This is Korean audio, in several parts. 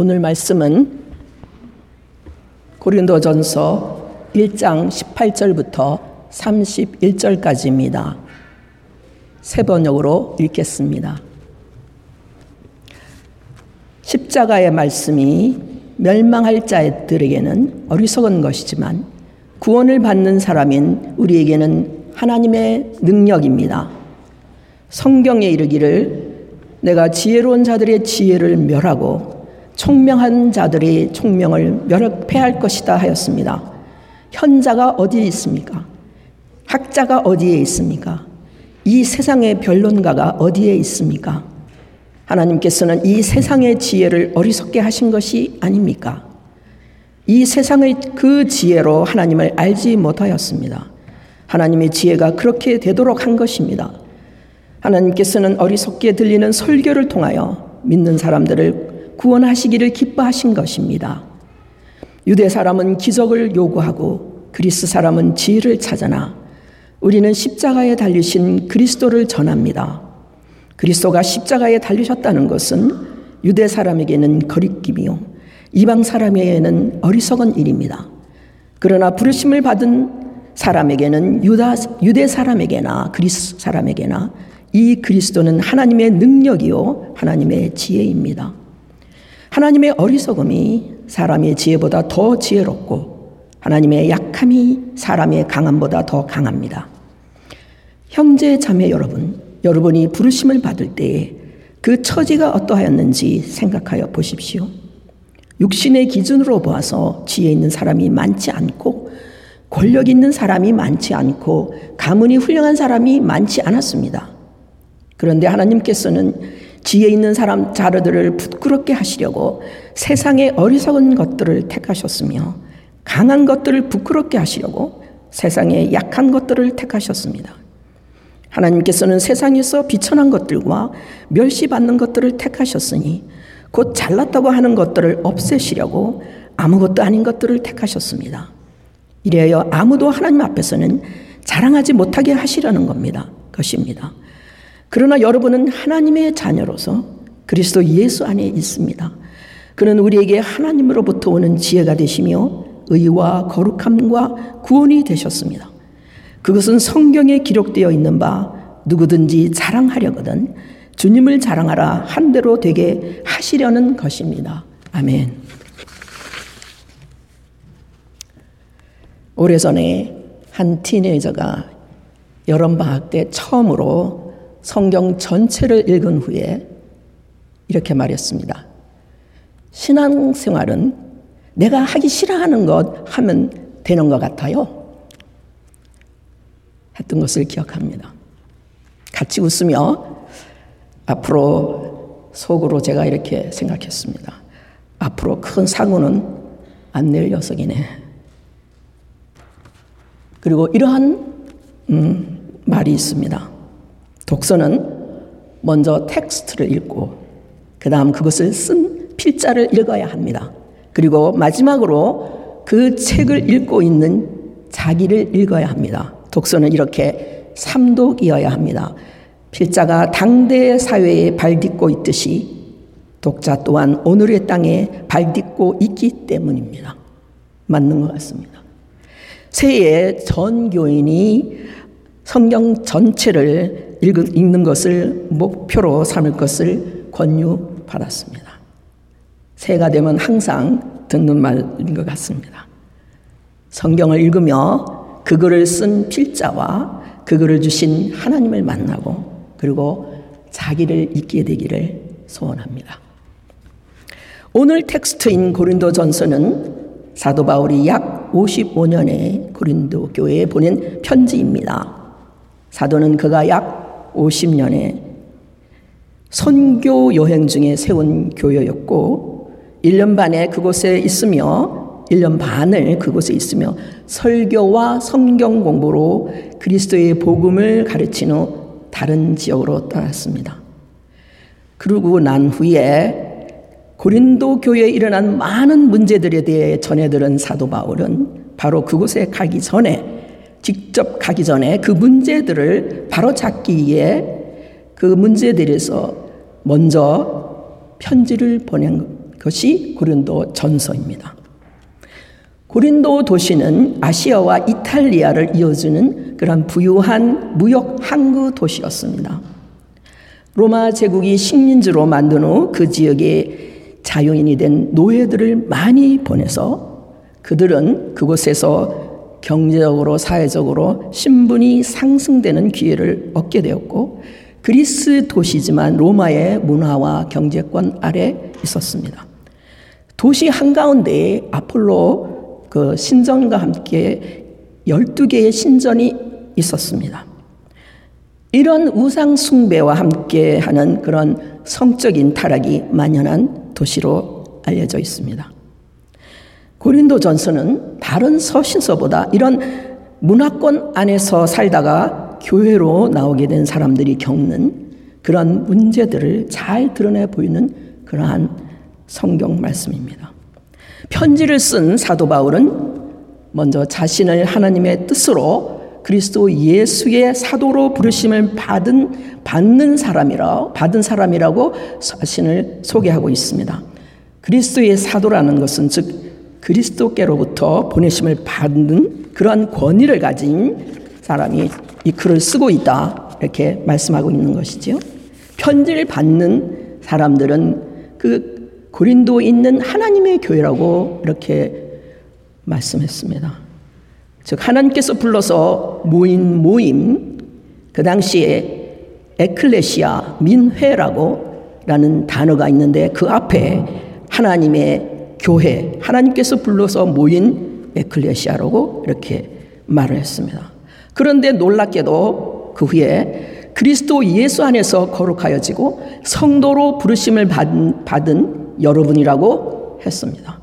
오늘 말씀은 고린도전서 1장 18절부터 31절까지입니다. 세 번역으로 읽겠습니다. 십자가의 말씀이 멸망할 자들에게는 어리석은 것이지만 구원을 받는 사람인 우리에게는 하나님의 능력입니다. 성경에 이르기를 내가 지혜로운 자들의 지혜를 멸하고 총명한 자들의 총명을 멸패할 것이다 하였습니다. 현자가 어디에 있습니까? 학자가 어디에 있습니까? 이 세상의 변론가가 어디에 있습니까? 하나님께서는 이 세상의 지혜를 어리석게 하신 것이 아닙니까? 이 세상의 그 지혜로 하나님을 알지 못하였습니다. 하나님의 지혜가 그렇게 되도록 한 것입니다. 하나님께서는 어리석게 들리는 설교를 통하여 믿는 사람들을 구원하시기를 기뻐하신 것입니다. 유대 사람은 기적을 요구하고 그리스 사람은 지혜를 찾아나 우리는 십자가에 달리신 그리스도를 전합니다. 그리스도가 십자가에 달리셨다는 것은 유대 사람에게는 거리낌이요 이방 사람에게는 어리석은 일입니다. 그러나 부르심을 받은 사람에게는 유다 유대 사람에게나 그리스 사람에게나 이 그리스도는 하나님의 능력이요 하나님의 지혜입니다. 하나님의 어리석음이 사람의 지혜보다 더 지혜롭고 하나님의 약함이 사람의 강함보다 더 강합니다. 형제 자매 여러분, 여러분이 부르심을 받을 때에 그 처지가 어떠하였는지 생각하여 보십시오. 육신의 기준으로 보아서 지혜 있는 사람이 많지 않고 권력 있는 사람이 많지 않고 가문이 훌륭한 사람이 많지 않았습니다. 그런데 하나님께서는 지혜 있는 사람 자르들을 부끄럽게 하시려고 세상의 어리석은 것들을 택하셨으며 강한 것들을 부끄럽게 하시려고 세상의 약한 것들을 택하셨습니다. 하나님께서는 세상에서 비천한 것들과 멸시받는 것들을 택하셨으니 곧 잘났다고 하는 것들을 없애시려고 아무것도 아닌 것들을 택하셨습니다. 이래여 아무도 하나님 앞에서는 자랑하지 못하게 하시려는 겁니다. 것입니다. 그러나 여러분은 하나님의 자녀로서 그리스도 예수 안에 있습니다. 그는 우리에게 하나님으로부터 오는 지혜가 되시며 의와 거룩함과 구원이 되셨습니다. 그것은 성경에 기록되어 있는 바 누구든지 자랑하려거든 주님을 자랑하라 한 대로 되게 하시려는 것입니다. 아멘. 오래전에 한 티네이저가 여름방학 때 처음으로 성경 전체를 읽은 후에 이렇게 말했습니다. 신앙생활은 내가 하기 싫어하는 것 하면 되는 것 같아요. 했던 것을 기억합니다. 같이 웃으며 앞으로 속으로 제가 이렇게 생각했습니다. 앞으로 큰 사고는 안 낼 녀석이네. 그리고 이러한 음, 말이 있습니다. 독서는 먼저 텍스트를 읽고 그 다음 그것을 쓴 필자를 읽어야 합니다. 그리고 마지막으로 그 책을 읽고 있는 자기를 읽어야 합니다. 독서는 이렇게 삼독이어야 합니다. 필자가 당대 사회에 발딛고 있듯이 독자 또한 오늘의 땅에 발딛고 있기 때문입니다. 맞는 것 같습니다. 새해 전 교인이 성경 전체를 읽는 것을 목표로 삼을 것을 권유받았습니다. 새해가 되면 항상 듣는 말인 것 같습니다. 성경을 읽으며 그 글을 쓴 필자와 그 글을 주신 하나님을 만나고 그리고 자기를 잊게 되기를 소원합니다. 오늘 텍스트인 고린도 전서는 사도 바울이 약 55년에 고린도 교회에 보낸 편지입니다. 사도는 그가 약 50년에 선교 여행 중에 세운 교회였고 1년 반에 그곳에 있으며 1년 반을 그곳에 있으며 설교와 성경 공부로 그리스도의 복음을 가르친 후 다른 지역으로 떠났습니다. 그러고 난 후에 고린도 교회에 일어난 많은 문제들에 대해 전해들은 사도 바울은 바로 그곳에 가기 전에 직접 가기 전에 그 문제들을 바로 잡기 위해 그 문제들에서 먼저 편지를 보낸 것이 고린도 전서입니다. 고린도 도시는 아시아와 이탈리아를 이어주는 그런 부유한 무역 항구 도시였습니다. 로마 제국이 식민지로 만든 후 그 지역에 자유인이 된 노예들을 많이 보내서 그들은 그곳에서 경제적으로 사회적으로 신분이 상승되는 기회를 얻게 되었고 그리스 도시지만 로마의 문화와 경제권 아래 있었습니다. 도시 한가운데에 아폴로 그 신전과 함께 12개의 신전이 있었습니다. 이런 우상 숭배와 함께 하는 그런 성적인 타락이 만연한 도시로 알려져 있습니다. 고린도 전서는 다른 서신서보다 이런 문화권 안에서 살다가 교회로 나오게 된 사람들이 겪는 그런 문제들을 잘 드러내 보이는 그러한 성경 말씀입니다. 편지를 쓴 사도 바울은 먼저 자신을 하나님의 뜻으로 그리스도 예수의 사도로 부르심을 받은 받는 사람이라 받은 사람이라고 자신을 소개하고 있습니다. 그리스도의 사도라는 것은 즉 그리스도께로부터 보내심을 받는 그러한 권위를 가진 사람이 이 글을 쓰고 있다 이렇게 말씀하고 있는 것이지요. 편지를 받는 사람들은 그 고린도에 있는 하나님의 교회라고 이렇게 말씀했습니다. 즉 하나님께서 불러서 모인 모임 그 당시에 에클레시아 민회라고 라는 단어가 있는데 그 앞에 하나님의 교회 하나님께서 불러서 모인 에클레시아라고 이렇게 말을 했습니다. 그런데 놀랍게도 그 후에 그리스도 예수 안에서 거룩하여지고 성도로 부르심을 받은, 여러분이라고 했습니다.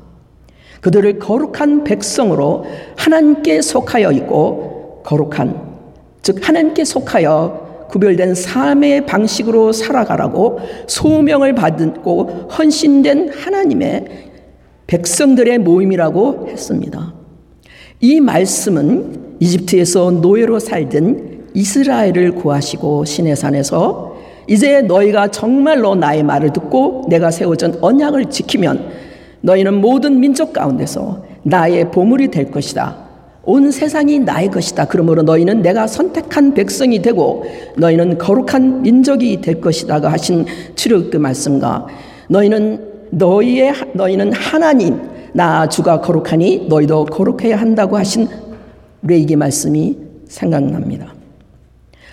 그들을 거룩한 백성으로 하나님께 속하여 있고 거룩한 즉 하나님께 속하여 구별된 삶의 방식으로 살아가라고 소명을 받고 헌신된 하나님의 백성들의 모임이라고 했습니다. 이 말씀은 이집트에서 노예로 살던 이스라엘을 구하시고 시내산에서 이제 너희가 정말로 나의 말을 듣고 내가 세워준 언약을 지키면 너희는 모든 민족 가운데서 나의 보물이 될 것이다. 온 세상이 나의 것이다. 그러므로 너희는 내가 선택한 백성이 되고 너희는 거룩한 민족이 될 것이다가 하신 출애굽 말씀과 너희는 너희의 너희는 하나님 나 주가 거룩하니 너희도 거룩해야 한다고 하신 레이기 말씀이 생각납니다.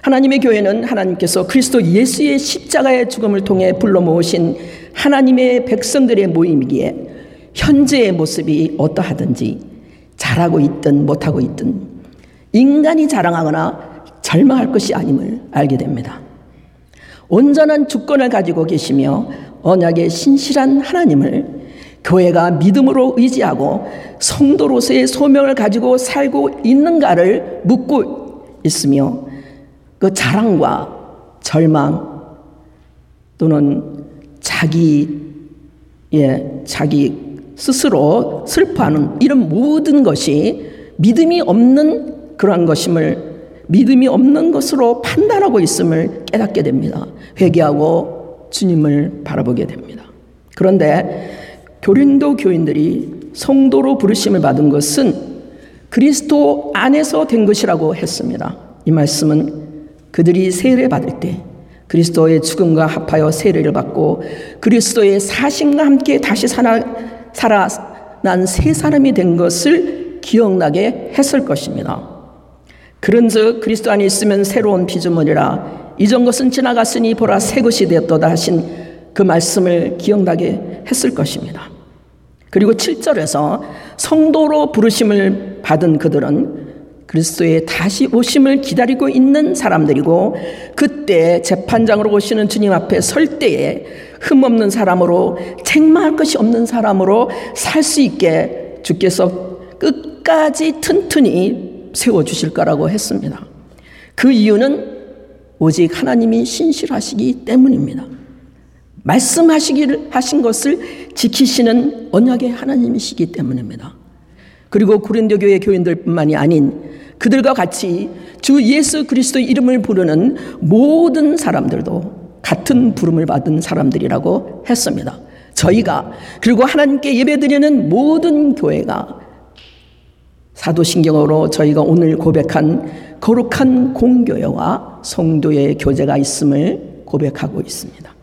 하나님의 교회는 하나님께서 그리스도 예수의 십자가의 죽음을 통해 불러 모으신 하나님의 백성들의 모임이기에 현재의 모습이 어떠하든지 잘하고 있든 못하고 있든 인간이 자랑하거나 절망할 것이 아님을 알게 됩니다. 온전한 주권을 가지고 계시며 언약의 신실한 하나님을 교회가 믿음으로 의지하고 성도로서의 소명을 가지고 살고 있는가를 묻고 있으며 그 자랑과 절망 또는 자기 예, 자기 스스로 슬퍼하는 이런 모든 것이 믿음이 없는 그러한 것임을 믿음이 없는 것으로 판단하고 있음을 깨닫게 됩니다. 회개하고 주님을 바라보게 됩니다. 그런데 교린도 교인들이 성도로 부르심을 받은 것은 그리스도 안에서 된 것이라고 했습니다. 이 말씀은 그들이 세례 받을 때 그리스도의 죽음과 합하여 세례를 받고 그리스도의 사신과 함께 다시 살아, 살아난 새 사람이 된 것을 기억나게 했을 것입니다. 그런즉 그리스도 안에 있으면 새로운 피조물이라 이전 것은 지나갔으니 보라 새 것이 되었도다 하신 그 말씀을 기억나게 했을 것입니다. 그리고 7절에서 성도로 부르심을 받은 그들은 그리스도의 다시 오심을 기다리고 있는 사람들이고 그때 재판장으로 오시는 주님 앞에 설 때에 흠없는 사람으로 책망할 것이 없는 사람으로 살 수 있게 주께서 끝까지 튼튼히 세워 주실 거라고 했습니다. 그 이유는 오직 하나님이 신실하시기 때문입니다. 말씀하시기를 하신 것을 지키시는 언약의 하나님이시기 때문입니다. 그리고 고린도 교회 교인들뿐만이 아닌 그들과 같이 주 예수 그리스도 이름을 부르는 모든 사람들도 같은 부름을 받은 사람들이라고 했습니다. 저희가 그리고 하나님께 예배드리는 모든 교회가 사도신경으로 저희가 오늘 고백한 거룩한 공교회와 성도의 교제가 있음을 고백하고 있습니다.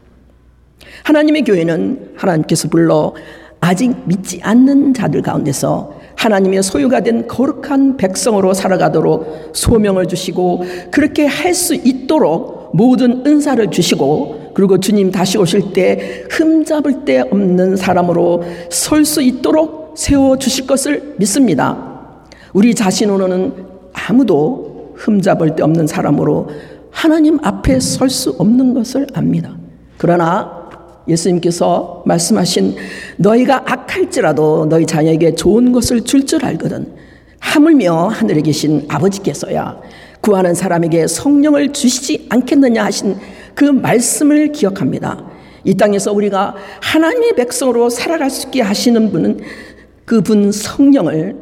하나님의 교회는 하나님께서 불러 아직 믿지 않는 자들 가운데서 하나님의 소유가 된 거룩한 백성으로 살아가도록 소명을 주시고 그렇게 할 수 있도록 모든 은사를 주시고 그리고 주님 다시 오실 때 흠잡을 데 없는 사람으로 설 수 있도록 세워 주실 것을 믿습니다. 우리 자신으로는 아무도 흠잡을 데 없는 사람으로 하나님 앞에 설 수 없는 것을 압니다. 그러나 예수님께서 말씀하신 너희가 악할지라도 너희 자녀에게 좋은 것을 줄줄 알거든. 하물며 하늘에 계신 아버지께서야 구하는 사람에게 성령을 주시지 않겠느냐 하신 그 말씀을 기억합니다. 이 땅에서 우리가 하나님의 백성으로 살아갈 수 있게 하시는 분은 그분 성령을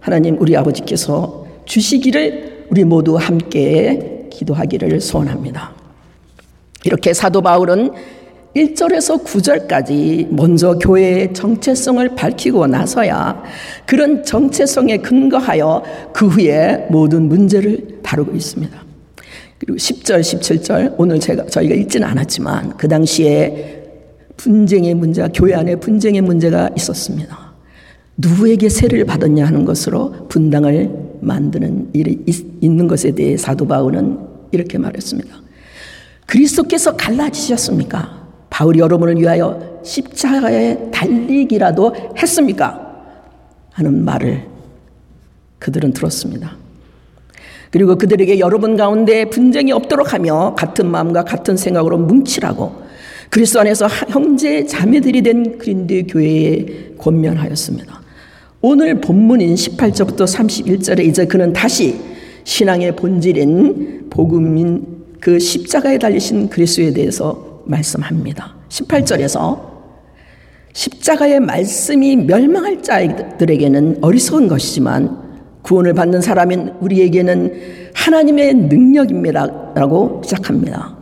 하나님 우리 아버지께서 주시기를 우리 모두 함께 기도하기를 소원합니다. 이렇게 사도 바울은 1절에서 9절까지 먼저 교회의 정체성을 밝히고 나서야 그런 정체성에 근거하여 그 후에 모든 문제를 다루고 있습니다. 그리고 10절, 17절 오늘 제가 저희가 읽지는 않았지만 그 당시에 분쟁의 문제가 교회 안에 분쟁의 문제가 있었습니다. 누구에게 세를 받았냐 하는 것으로 분당을 만드는 일이 있는 것에 대해 사도 바울은 이렇게 말했습니다. 그리스도께서 갈라지셨습니까? 바울이 여러분을 위하여 십자가에 달리기라도 했습니까? 하는 말을 그들은 들었습니다. 그리고 그들에게 여러분 가운데 분쟁이 없도록 하며 같은 마음과 같은 생각으로 뭉치라고 그리스도 안에서 형제 자매들이 된 그린드 교회에 권면하였습니다. 오늘 본문인 18절부터 31절에 이제 그는 다시 신앙의 본질인 복음인 그 십자가에 달리신 그리스도에 대해서 말씀합니다. 18절에서 십자가의 말씀이 멸망할 자들에게는 어리석은 것이지만 구원을 받는 사람인 우리에게는 하나님의 능력입니다라고 시작합니다.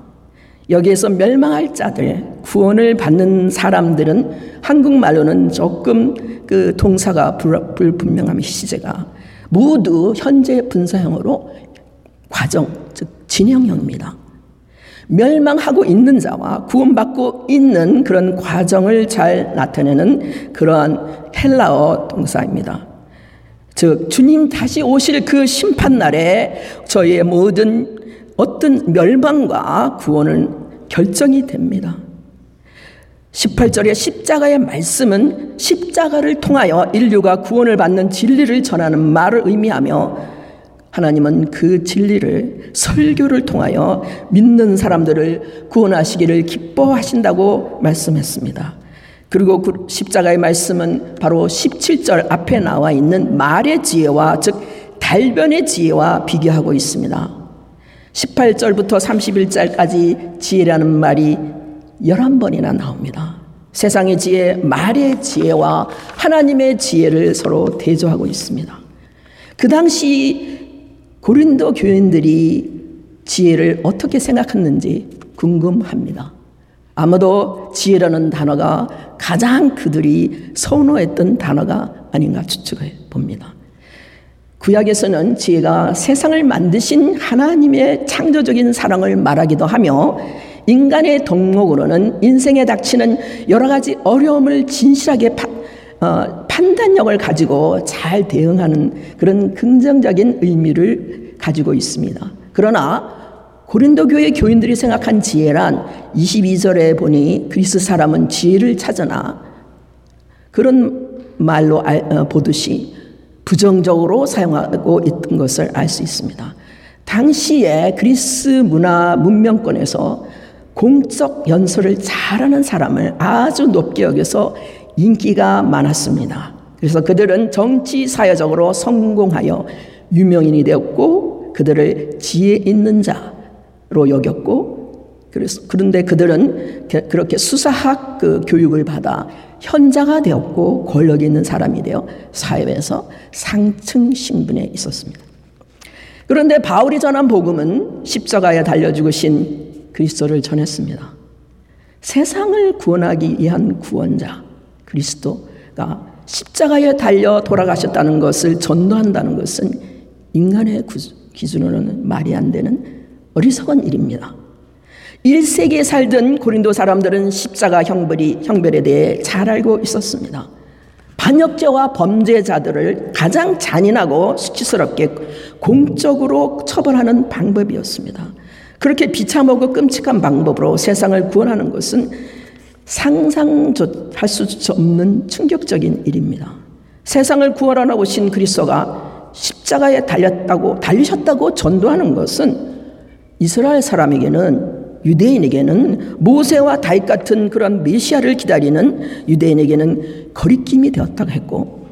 여기에서 멸망할 자들, 구원을 받는 사람들은 한국말로는 조금 그 동사가 불분명함 시제가 모두 현재 분사형으로 과정, 즉 진행형입니다. 멸망하고 있는 자와 구원받고 있는 그런 과정을 잘 나타내는 그러한 헬라어 동사입니다. 즉, 주님 다시 오실 그 심판 날에 저희의 모든 어떤 멸망과 구원은 결정이 됩니다. 18절의 십자가의 말씀은 십자가를 통하여 인류가 구원을 받는 진리를 전하는 말을 의미하며 하나님은 그 진리를 설교를 통하여 믿는 사람들을 구원하시기를 기뻐하신다고 말씀했습니다. 그리고 그 십자가의 말씀은 바로 17절 앞에 나와 있는 말의 지혜와 즉 달변의 지혜와 비교하고 있습니다. 18절부터 31절까지 지혜라는 말이 11번이나 나옵니다. 세상의 지혜, 말의 지혜와 하나님의 지혜를 서로 대조하고 있습니다. 그 당시 고린도 교인들이 지혜를 어떻게 생각했는지 궁금합니다. 아마도 지혜라는 단어가 가장 그들이 선호했던 단어가 아닌가 추측해 봅니다. 구약에서는 지혜가 세상을 만드신 하나님의 창조적인 사랑을 말하기도 하며 인간의 덕목으로는 인생에 닥치는 여러 가지 어려움을 진실하게 어, 판단력을 가지고 잘 대응하는 그런 긍정적인 의미를 가지고 있습니다. 그러나 고린도 교회 교인들이 생각한 지혜란 22절에 보니 그리스 사람은 지혜를 찾으나 그런 말로 알, 어, 보듯이 부정적으로 사용하고 있던 것을 알 수 있습니다. 당시에 그리스 문화 문명권에서 공적 연설을 잘하는 사람을 아주 높게 여겨서 인기가 많았습니다. 그래서 그들은 정치 사회적으로 성공하여 유명인이 되었고 그들을 지혜 있는 자로 여겼고 그래서 그런데 그들은 그렇게 수사학 그 교육을 받아 현자가 되었고 권력 있는 사람이 되어 사회에서 상층 신분에 있었습니다. 그런데 바울이 전한 복음은 십자가에 달려 죽으신 그리스도를 전했습니다. 세상을 구원하기 위한 구원자 그리스도가 십자가에 달려 돌아가셨다는 것을 전도한다는 것은 인간의 기준으로는 말이 안 되는 어리석은 일입니다. 1세기에 살던 고린도 사람들은 십자가 형벌이, 형벌에 대해 잘 알고 있었습니다. 반역죄와 범죄자들을 가장 잔인하고 수치스럽게 공적으로 처벌하는 방법이었습니다. 그렇게 비참하고 끔찍한 방법으로 세상을 구원하는 것은 상상할 수 없는 충격적인 일입니다. 세상을 구원하러 오신 그리스도가 십자가에 달렸다고 달리셨다고 전도하는 것은 이스라엘 사람에게는 유대인에게는 모세와 다윗 같은 그런 메시아를 기다리는 유대인에게는 거리낌이 되었다고 했고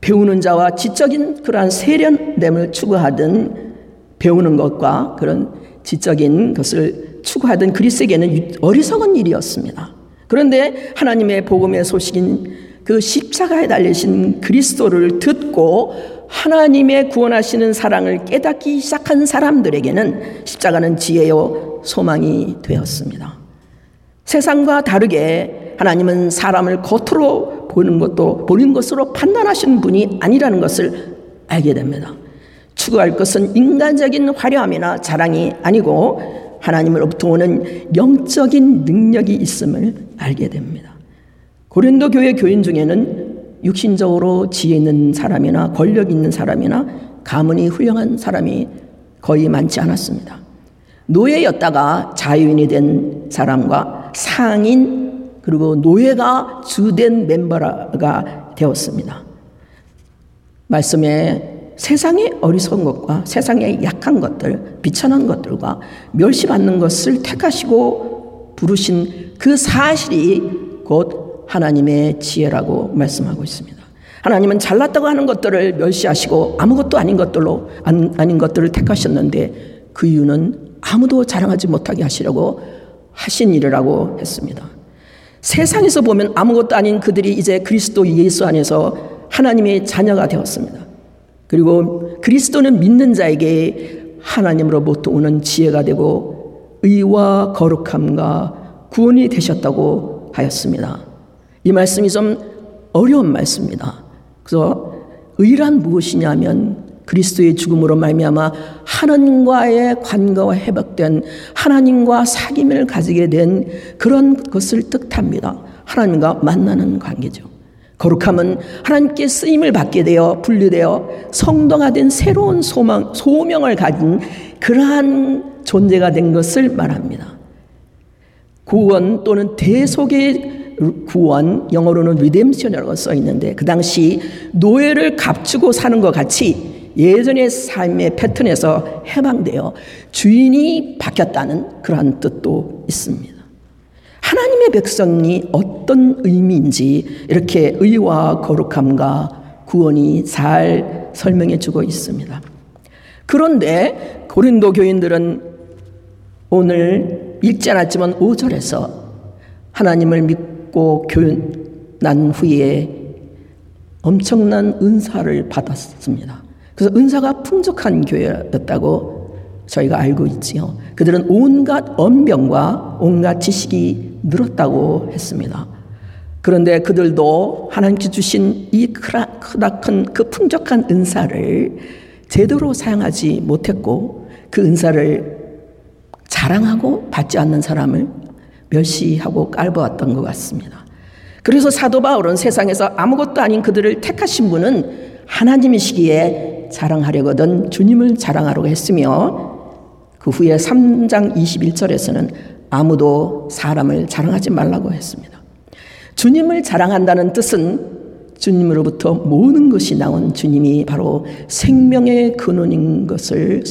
배우는 자와 지적인 그러한 세련됨을 추구하던 배우는 것과 그런 지적인 것을 추구하던 그리스에게는 어리석은 일이었습니다. 그런데 하나님의 복음의 소식인 그 십자가에 달리신 그리스도를 듣고 하나님의 구원하시는 사랑을 깨닫기 시작한 사람들에게는 십자가는 지혜요 소망이 되었습니다. 세상과 다르게 하나님은 사람을 겉으로 보는 것도 보는 것으로 판단하시는 분이 아니라는 것을 알게 됩니다. 추구할 것은 인간적인 화려함이나 자랑이 아니고 하나님으로부터 오는 영적인 능력이 있음을 알게 됩니다. 고린도 교회 교인 중에는 육신적으로 지혜 있는 사람이나 권력 있는 사람이나 가문이 훌륭한 사람이 거의 많지 않았습니다. 노예였다가 자유인이 된 사람과 상인 그리고 노예가 주된 멤버가 되었습니다. 말씀에 세상의 어리석은 것과 세상의 약한 것들, 비천한 것들과 멸시받는 것을 택하시고 부르신 그 사실이 곧 하나님의 지혜라고 말씀하고 있습니다. 하나님은 잘났다고 하는 것들을 멸시하시고 아무것도 아닌 것들로 아닌 것들을 택하셨는데 그 이유는 아무도 자랑하지 못하게 하시려고 하신 일이라고 했습니다. 세상에서 보면 아무것도 아닌 그들이 이제 그리스도 예수 안에서 하나님의 자녀가 되었습니다. 그리고 그리스도는 믿는 자에게 하나님으로부터 오는 지혜가 되고 의와 거룩함과 구원이 되셨다고 하였습니다. 이 말씀이 좀 어려운 말씀입니다. 그래서 의란 무엇이냐면 그리스도의 죽음으로 말미암아 하나님과의 관계와 회복된 하나님과 사귐을 가지게 된 그런 것을 뜻합니다. 하나님과 만나는 관계죠. 거룩함은 하나님께 쓰임을 받게 되어 분류되어 성도가 된 새로운 소망, 소명을 가진 그러한 존재가 된 것을 말합니다. 구원 또는 대속의 구원, 영어로는 redemption이라고 써 있는데 그 당시 노예를 값주고 사는 것 같이 예전의 삶의 패턴에서 해방되어 주인이 바뀌었다는 그러한 뜻도 있습니다. 하나님의 백성이 어떤 의미인지 이렇게 의와 거룩함과 구원이 잘 설명해 주고 있습니다. 그런데 고린도 교인들은 오늘 읽지 않았지만 5절에서 하나님을 믿고 교난 후에 엄청난 은사를 받았습니다. 그래서 은사가 풍족한 교회였다고 저희가 알고 있지요. 그들은 온갖 언병과 온갖 지식이 늘었다고 했습니다. 그런데 그들도 하나님께 주신 이 크다 큰 그 풍족한 은사를 제대로 사용하지 못했고 그 은사를 자랑하고 받지 않는 사람을 멸시하고 깔보았던 것 같습니다. 그래서 사도 바울은 세상에서 아무것도 아닌 그들을 택하신 분은 하나님이시기에 자랑하려거든 주님을 자랑하려고 했으며 그 후에 3장 21절에서는 아무도 사람을 자랑하지 말라고 했습니다. 주님을 자랑한다는 뜻은 주님으로부터 모든 것이 나온 주님이 바로 생명의 근원인 것을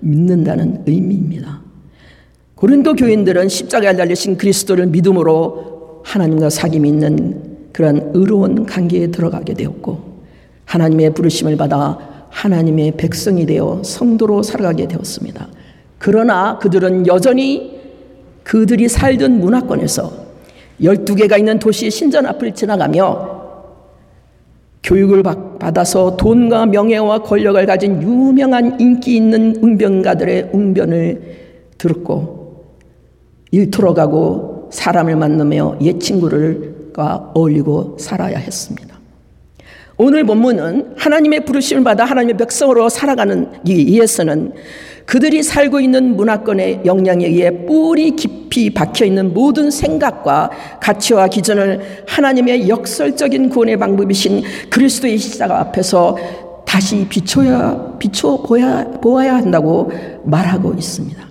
믿는다는 의미입니다. 고린도 교인들은 십자가에 달리신 그리스도를 믿음으로 하나님과 사귐이 있는 그런 의로운 관계에 들어가게 되었고 하나님의 부르심을 받아 하나님의 백성이 되어 성도로 살아가게 되었습니다. 그러나 그들은 여전히 그들이 살던 문화권에서 12개가 있는 도시 신전 앞을 지나가며 교육을 받아서 돈과 명예와 권력을 가진 유명한 인기 있는 웅변가들의 웅변을 들었고 일터로 가고 사람을 만나며 옛 친구들과 어울리고 살아야 했습니다. 오늘 본문은 하나님의 부르심을 받아 하나님의 백성으로 살아가는 이에서는 그들이 살고 있는 문화권의 영향에 의해 뿌리 깊이 박혀 있는 모든 생각과 가치와 기준을 하나님의 역설적인 구원의 방법이신 그리스도의 십자가 앞에서 다시 비춰야 비춰 보아야 한다고 말하고 있습니다.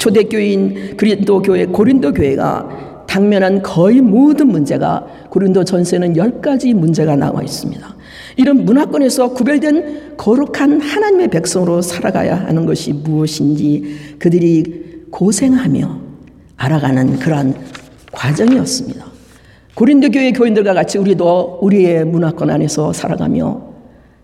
초대교인 그린도 교회 고린도 교회가 당면한 거의 모든 문제가 고린도 전세는 열 가지 문제가 나와 있습니다. 이런 문화권에서 구별된 거룩한 하나님의 백성으로 살아가야 하는 것이 무엇인지 그들이 고생하며 알아가는 그러한 과정이었습니다. 고린도 교회 교인들과 같이 우리도 우리의 문화권 안에서 살아가며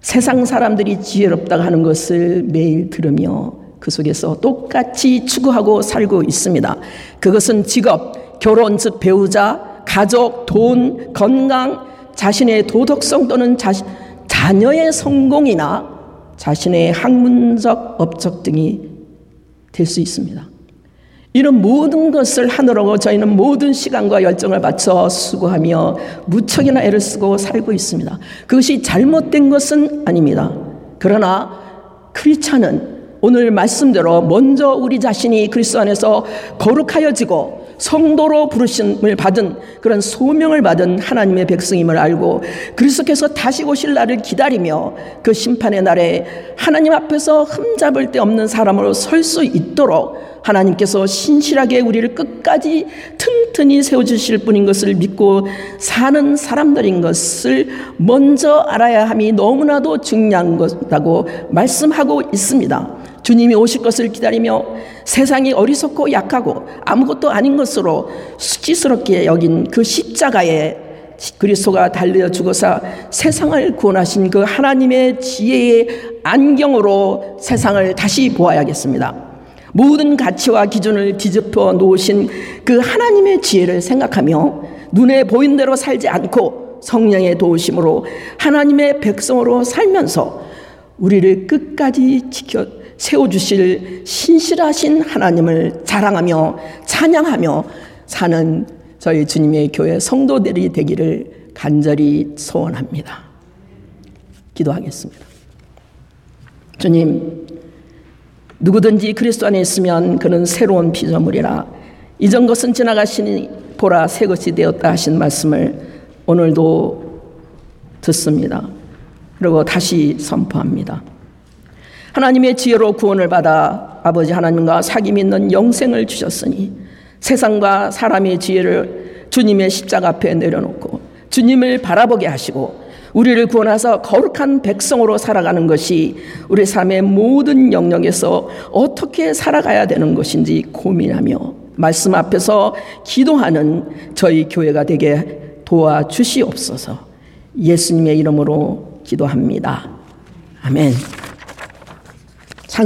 세상 사람들이 지혜롭다고 하는 것을 매일 들으며 그 속에서 똑같이 추구하고 살고 있습니다. 그것은 직업, 결혼, 즉 배우자, 가족, 돈, 건강, 자신의 도덕성 또는 자신, 자녀의 성공이나 자신의 학문적 업적 등이 될 수 있습니다. 이런 모든 것을 하느라고 저희는 모든 시간과 열정을 바쳐 수고하며 무척이나 애를 쓰고 살고 있습니다. 그것이 잘못된 것은 아닙니다. 그러나 크리스찬은 오늘 말씀대로 먼저 우리 자신이 그리스도 안에서 거룩하여지고 성도로 부르심을 받은 그런 소명을 받은 하나님의 백성임을 알고 그리스도께서 다시 오실 날을 기다리며 그 심판의 날에 하나님 앞에서 흠잡을 데 없는 사람으로 설 수 있도록 하나님께서 신실하게 우리를 끝까지 튼튼히 세워주실 분인 것을 믿고 사는 사람들인 것을 먼저 알아야 함이 너무나도 중요한 것이라고 말씀하고 있습니다. 주님이 오실 것을 기다리며 세상이 어리석고 약하고 아무것도 아닌 것으로 수치스럽게 여긴 그 십자가에 그리스도가 달려 죽어서 세상을 구원하신 그 하나님의 지혜의 안경으로 세상을 다시 보아야겠습니다. 모든 가치와 기준을 뒤집어 놓으신 그 하나님의 지혜를 생각하며 눈에 보인 대로 살지 않고 성령의 도우심으로 하나님의 백성으로 살면서 우리를 끝까지 지켜 세워주실 신실하신 하나님을 자랑하며 찬양하며 사는 저희 주님의 교회 성도들이 되기를 간절히 소원합니다. 기도하겠습니다. 주님, 누구든지 그리스도 안에 있으면 그는 새로운 피조물이라 이전 것은 지나가시니 보라 새 것이 되었다 하신 말씀을 오늘도 듣습니다. 그리고 다시 선포합니다. 하나님의 지혜로 구원을 받아 아버지 하나님과 사귐 있는 영생을 주셨으니 세상과 사람의 지혜를 주님의 십자가 앞에 내려놓고 주님을 바라보게 하시고 우리를 구원하사 거룩한 백성으로 살아가는 것이 우리 삶의 모든 영역에서 어떻게 살아가야 되는 것인지 고민하며 말씀 앞에서 기도하는 저희 교회가 되게 도와주시옵소서 예수님의 이름으로 기도합니다. 아멘.